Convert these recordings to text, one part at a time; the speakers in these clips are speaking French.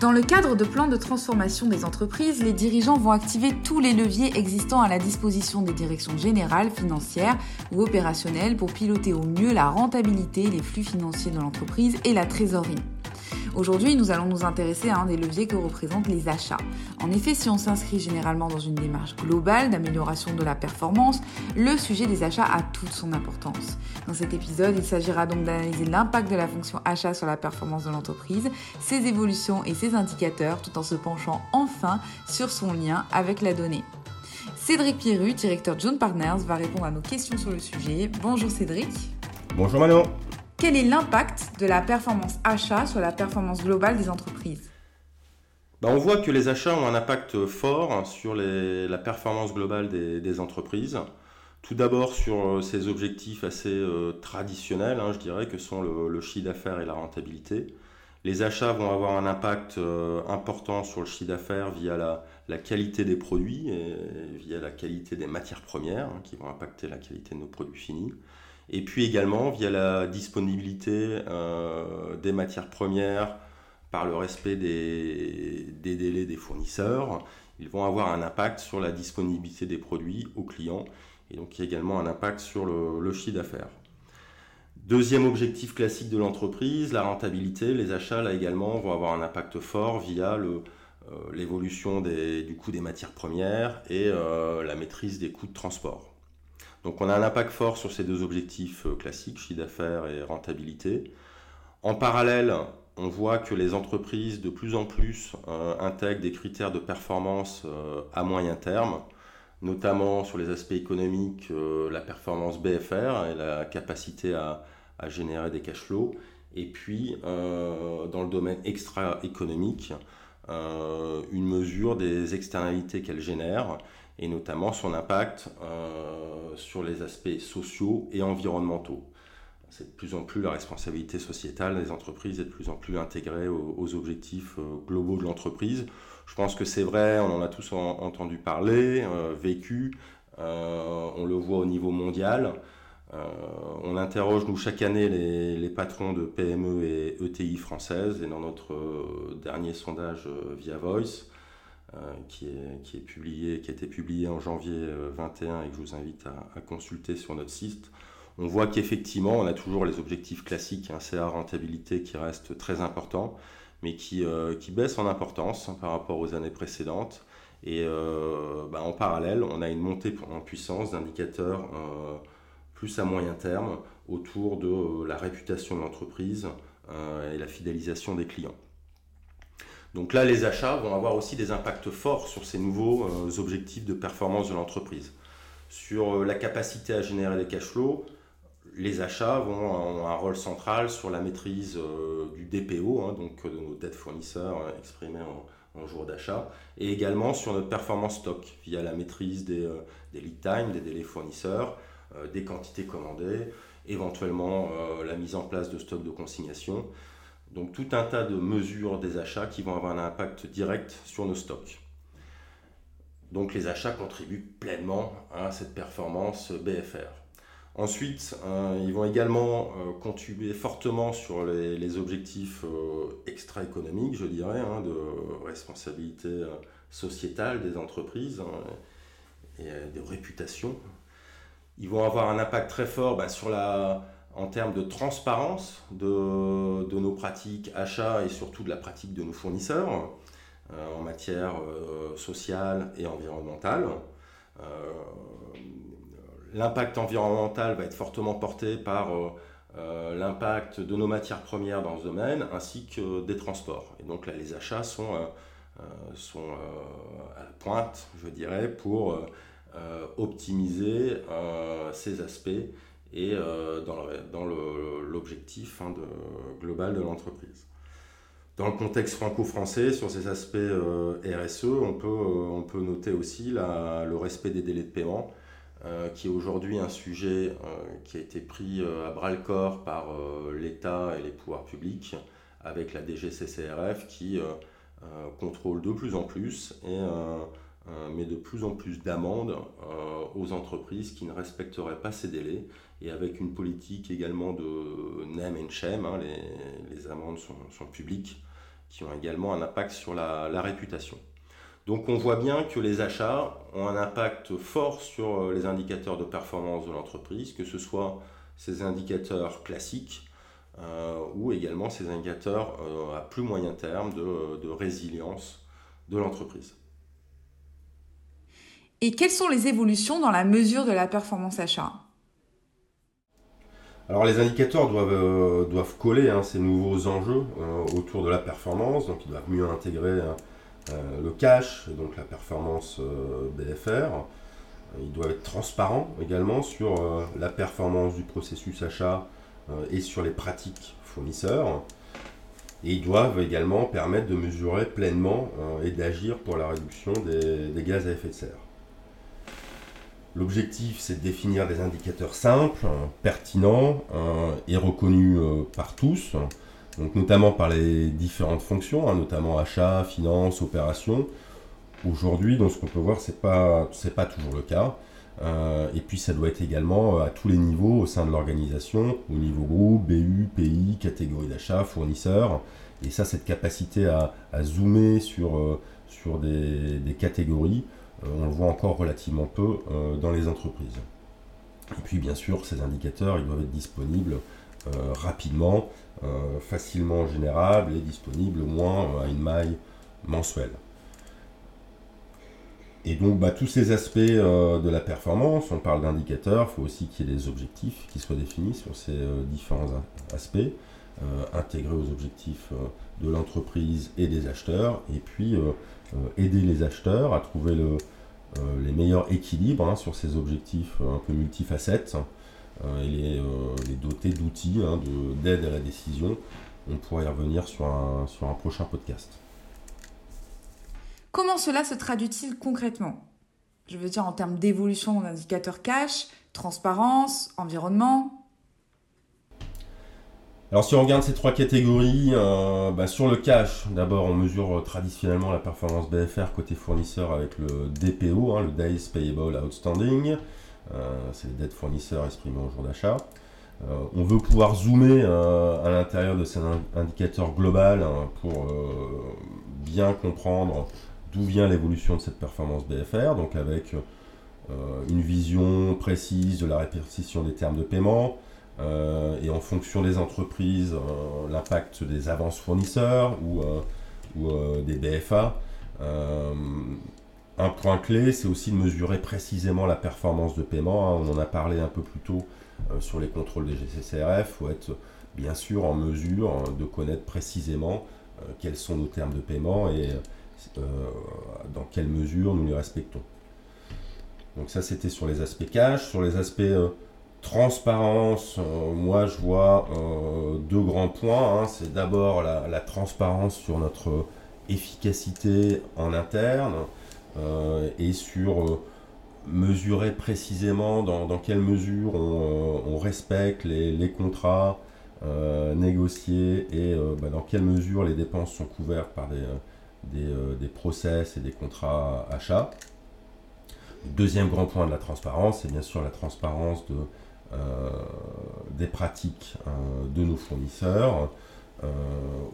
Dans le cadre de plans de transformation des entreprises, les dirigeants vont activer tous les leviers existants à la disposition des directions générales, financières ou opérationnelles pour piloter au mieux la rentabilité, les flux financiers de l'entreprise et la trésorerie. Aujourd'hui, nous allons nous intéresser à un des leviers que représentent les achats. En effet, si on s'inscrit généralement dans une démarche globale d'amélioration de la performance, le sujet des achats a toute son importance. Dans cet épisode, il s'agira donc d'analyser l'impact de la fonction achat sur la performance de l'entreprise, ses évolutions et ses indicateurs, tout en se penchant enfin sur son lien avec la donnée. Cédric Pierru, directeur John Partners, va répondre à nos questions sur le sujet. Bonjour Cédric. Bonjour Manon. Quel est l'impact de la performance achat sur la performance globale des entreprises bah, on voit que les achats ont un impact fort sur la performance globale des, entreprises. Tout d'abord sur euh, ces objectifs assez euh, traditionnels, hein, je dirais, que sont le, chiffre d'affaires et la rentabilité. Les achats vont avoir un impact euh, important sur le chiffre d'affaires via la, qualité des produits et via la qualité des matières premières, hein, qui vont impacter la qualité de nos produits finis et puis également via la disponibilité euh, des matières premières par le respect des, délais des fournisseurs, ils vont avoir un impact sur la disponibilité des produits aux clients et donc il y a également un impact sur le, chiffre d'affaires. Deuxième objectif classique de l'entreprise, la rentabilité. Les achats, là également, vont avoir un impact fort via euh, l'évolution du coût des matières premières et euh, la maîtrise des coûts de transport. Donc on a un impact fort sur ces deux objectifs euh, classiques, chiffre d'affaires et rentabilité. En parallèle, on voit que les entreprises de plus en plus euh, intègrent des critères de performance euh, à moyen terme, notamment sur les aspects économiques, la performance BFR et la capacité à, à générer des cash flows. Et puis, dans le domaine extra-économique, une mesure des externalités qu'elle génère et notamment son impact euh, sur les aspects sociaux et environnementaux. C'est de plus en plus la responsabilité sociétale des entreprises est de plus en plus intégrée aux, objectifs euh, globaux de l'entreprise. Je pense que c'est vrai, on en a tous entendu parler, euh, vécu, on le voit au niveau mondial. On interroge, nous, chaque année, les, patrons de PME et ETI françaises, et dans notre dernier sondage via Voice, euh, qui, est, qui, est publié, qui a été publié en janvier 21 euh, et que je vous invite à, consulter sur notre site, on voit qu'effectivement, on a toujours les objectifs classiques, un hein, CA rentabilité qui reste très important, mais qui, euh, qui baisse en importance hein, par rapport aux années précédentes. Et bah, en parallèle, on a une montée en puissance d'indicateurs plus à moyen terme autour de la réputation de l'entreprise et la fidélisation des clients. Donc là, les achats vont avoir aussi des impacts forts sur ces nouveaux euh, objectifs de performance de l'entreprise. Sur euh, la capacité à générer des cash flows, les achats vont avoir un rôle central sur la maîtrise euh, du DPO, hein, donc de nos dettes fournisseurs exprimées en, jours d'achat, et également sur notre performance stock via la maîtrise des, des lead time, des délais fournisseurs, des quantités commandées, éventuellement la mise en place de stocks de consignation. Donc tout un tas de mesures des achats qui vont avoir un impact direct sur nos stocks. Donc les achats contribuent pleinement à cette performance BFR. Ensuite, euh, ils vont également euh, contribuer fortement sur les, objectifs euh, extra-économiques, je dirais, hein, de responsabilité sociétale des entreprises hein, et de réputation. Ils vont avoir un impact très fort bah, sur la, en termes de transparence de, nos pratiques achats et surtout de la pratique de nos fournisseurs euh, en matière euh, sociale et environnementale. Euh, l'impact environnemental va être fortement porté par l'impact de nos matières premières dans ce domaine ainsi que des transports. Et donc là, les achats sont, sont à la pointe, je dirais, pour optimiser ces aspects et euh, dans l'objectif hein, global de l'entreprise. Dans le contexte franco-français, sur ces aspects euh, RSE, on peut, euh, on peut noter aussi la, le respect des délais de paiement, qui est aujourd'hui un sujet qui a été pris à bras-le-corps par l'État et les pouvoirs publics, avec la DGCCRF qui contrôle de plus en plus et euh, mais de plus en plus d'amendes euh, aux entreprises qui ne respecteraient pas ces délais et avec une politique également de name and shame, hein, les, amendes sont, publiques qui ont également un impact sur la, réputation. Donc on voit bien que les achats ont un impact fort sur euh, les indicateurs de performance de l'entreprise, que ce soit ces indicateurs classiques euh, ou également ces indicateurs euh, à plus moyen terme de, résilience de l'entreprise. Et quelles sont les évolutions dans la mesure de la performance achat? Alors les indicateurs doivent, doivent coller hein, ces nouveaux enjeux autour de la performance, donc ils doivent mieux intégrer euh, le cash, donc la performance euh, BFR. Il doit être transparent également sur euh, la performance du processus achat et sur les pratiques fournisseurs. Et ils doivent également permettre de mesurer pleinement et d'agir pour la réduction des, gaz à effet de serre. L'objectif, c'est de définir des indicateurs simples, pertinents et reconnus par tous, donc notamment par les différentes fonctions, hein, notamment achat, finance, opération. Aujourd'hui, donc ce qu'on peut voir, c'est pas c'est pas toujours le cas. Euh, et puis ça doit être également euh, à tous les niveaux au sein de l'organisation, au niveau groupe, BU, pays, catégorie d'achat, fournisseur. Et ça, cette capacité à, zoomer sur, euh, sur des catégories, on le voit encore relativement peu dans les entreprises. Et puis bien sûr, ces indicateurs, ils doivent être disponibles rapidement euh, facilement générable et disponible au moins euh, à une maille mensuelle. Et donc bah, tous ces aspects euh, de la performance, on parle d'indicateurs, il faut aussi qu'il y ait des objectifs qui soient définis sur ces différents aspects, intégrés aux objectifs de l'entreprise et des acheteurs, et puis aider les acheteurs à trouver le, les meilleurs équilibres hein, sur ces objectifs un peu multifacettes euh, et euh, les, doter d'outils hein, d'aide à la décision. On pourrait y revenir sur un, sur un prochain podcast. Comment cela se traduit-il concrètement? Je veux dire en termes d'évolution d'indicateurs cash, transparence, environnement? Alors si on regarde ces trois catégories, euh, bah, sur le cash, d'abord on mesure traditionnellement la performance BFR côté fournisseur avec le DPO, hein, le Days Payable Outstanding. Euh, c'est les dettes fournisseurs exprimées au jour d'achat. Euh, on veut pouvoir zoomer euh, à l'intérieur de ces indicateurs global hein, pour bien comprendre d'où vient l'évolution de cette performance BFR, donc avec une vision précise de la répartition des termes de paiement, et en fonction des entreprises, l'impact des avances fournisseurs ou, ou des BFA. Un point clé, c'est aussi de mesurer précisément la performance de paiement. Hein. On en a parlé un peu plus tôt euh, sur les contrôles des GCCRF. Il faut être bien sûr en mesure de connaître précisément euh, quels sont nos termes de paiement et euh, dans quelle mesure nous les respectons. Donc ça, c'était sur les aspects cash. Sur les aspects transparence, moi, je vois deux grands points. Hein. C'est d'abord la, transparence sur notre efficacité en interne. Euh, et sur euh, mesurer précisément dans, quelle mesure on, euh, respecte les, contrats négociés et bah, dans quelle mesure les dépenses sont couvertes par des, des, process et des contrats achats. Deuxième grand point de la transparence, c'est bien sûr la transparence de, des pratiques de nos fournisseurs,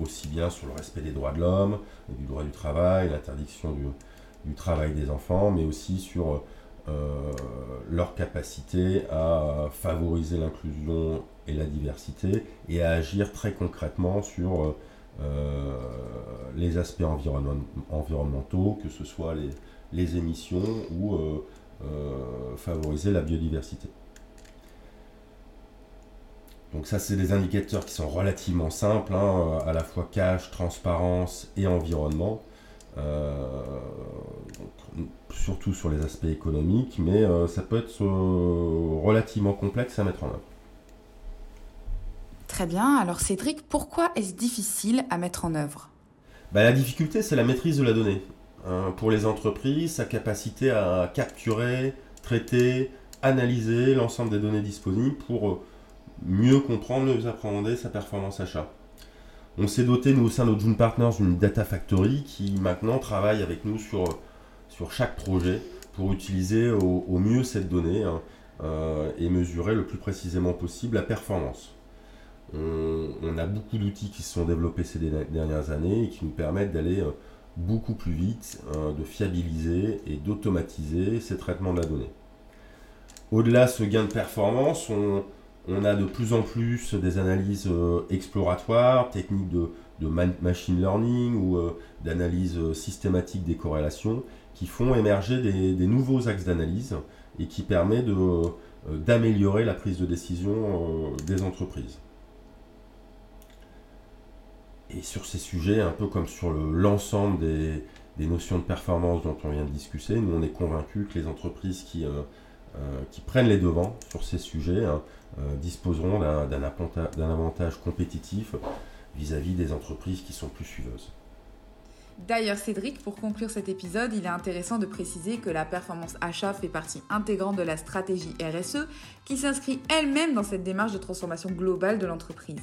aussi bien sur le respect des droits de l'homme, du droit du travail, l'interdiction du, travail des enfants, mais aussi sur euh, leur capacité à favoriser l'inclusion et la diversité et à agir très concrètement sur euh, les aspects environnementaux, que ce soit les, émissions ou euh, favoriser la biodiversité. Donc ça, c'est des indicateurs qui sont relativement simples, hein, à la fois cash, transparence et environnement. Euh, surtout sur les aspects économiques, mais euh, ça peut être euh, relativement complexe à mettre en œuvre. Très bien, alors Cédric, pourquoi est-ce difficile à mettre en œuvre? Bah, La difficulté, c'est la maîtrise de la donnée. Hein. pour les entreprises, sa capacité à capturer, traiter, analyser l'ensemble des données disponibles pour mieux comprendre, mieux appréhender sa performance achat. On s'est doté, nous, au sein de June Partners, d'une Data Factory qui maintenant travaille avec nous sur, sur chaque projet pour utiliser au, mieux cette donnée hein, euh, et mesurer le plus précisément possible la performance. on, a beaucoup d'outils qui se sont développés ces dernières années et qui nous permettent d'aller euh, beaucoup plus vite, hein, de fiabiliser et d'automatiser ces traitements de la donnée. Au-delà de ce gain de performance, on, a de plus en plus des analyses euh, exploratoires, techniques de, machine learning ou euh, d'analyse systématique des corrélations qui font émerger des, nouveaux axes d'analyse et qui permettent d'améliorer la prise de décision des entreprises. Et sur ces sujets, un peu comme sur l'ensemble des, notions de performance dont on vient de discuter, nous on est convaincus que les entreprises qui, euh, euh, qui prennent les devants sur ces sujets hein, euh, disposeront d'un avantage compétitif vis-à-vis -vis des entreprises qui sont plus suiveuses. D'ailleurs, Cédric, pour conclure cet épisode, il est intéressant de préciser que la performance achat fait partie intégrante de la stratégie RSE qui s'inscrit elle-même dans cette démarche de transformation globale de l'entreprise.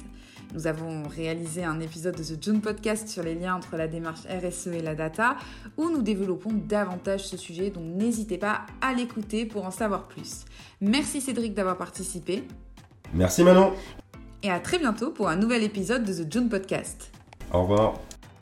Nous avons réalisé un épisode de The June Podcast sur les liens entre la démarche RSE et la data où nous développons davantage ce sujet, donc n'hésitez pas à l'écouter pour en savoir plus. Merci Cédric d'avoir participé. Merci Manon. Et à très bientôt pour un nouvel épisode de The June Podcast. Au revoir.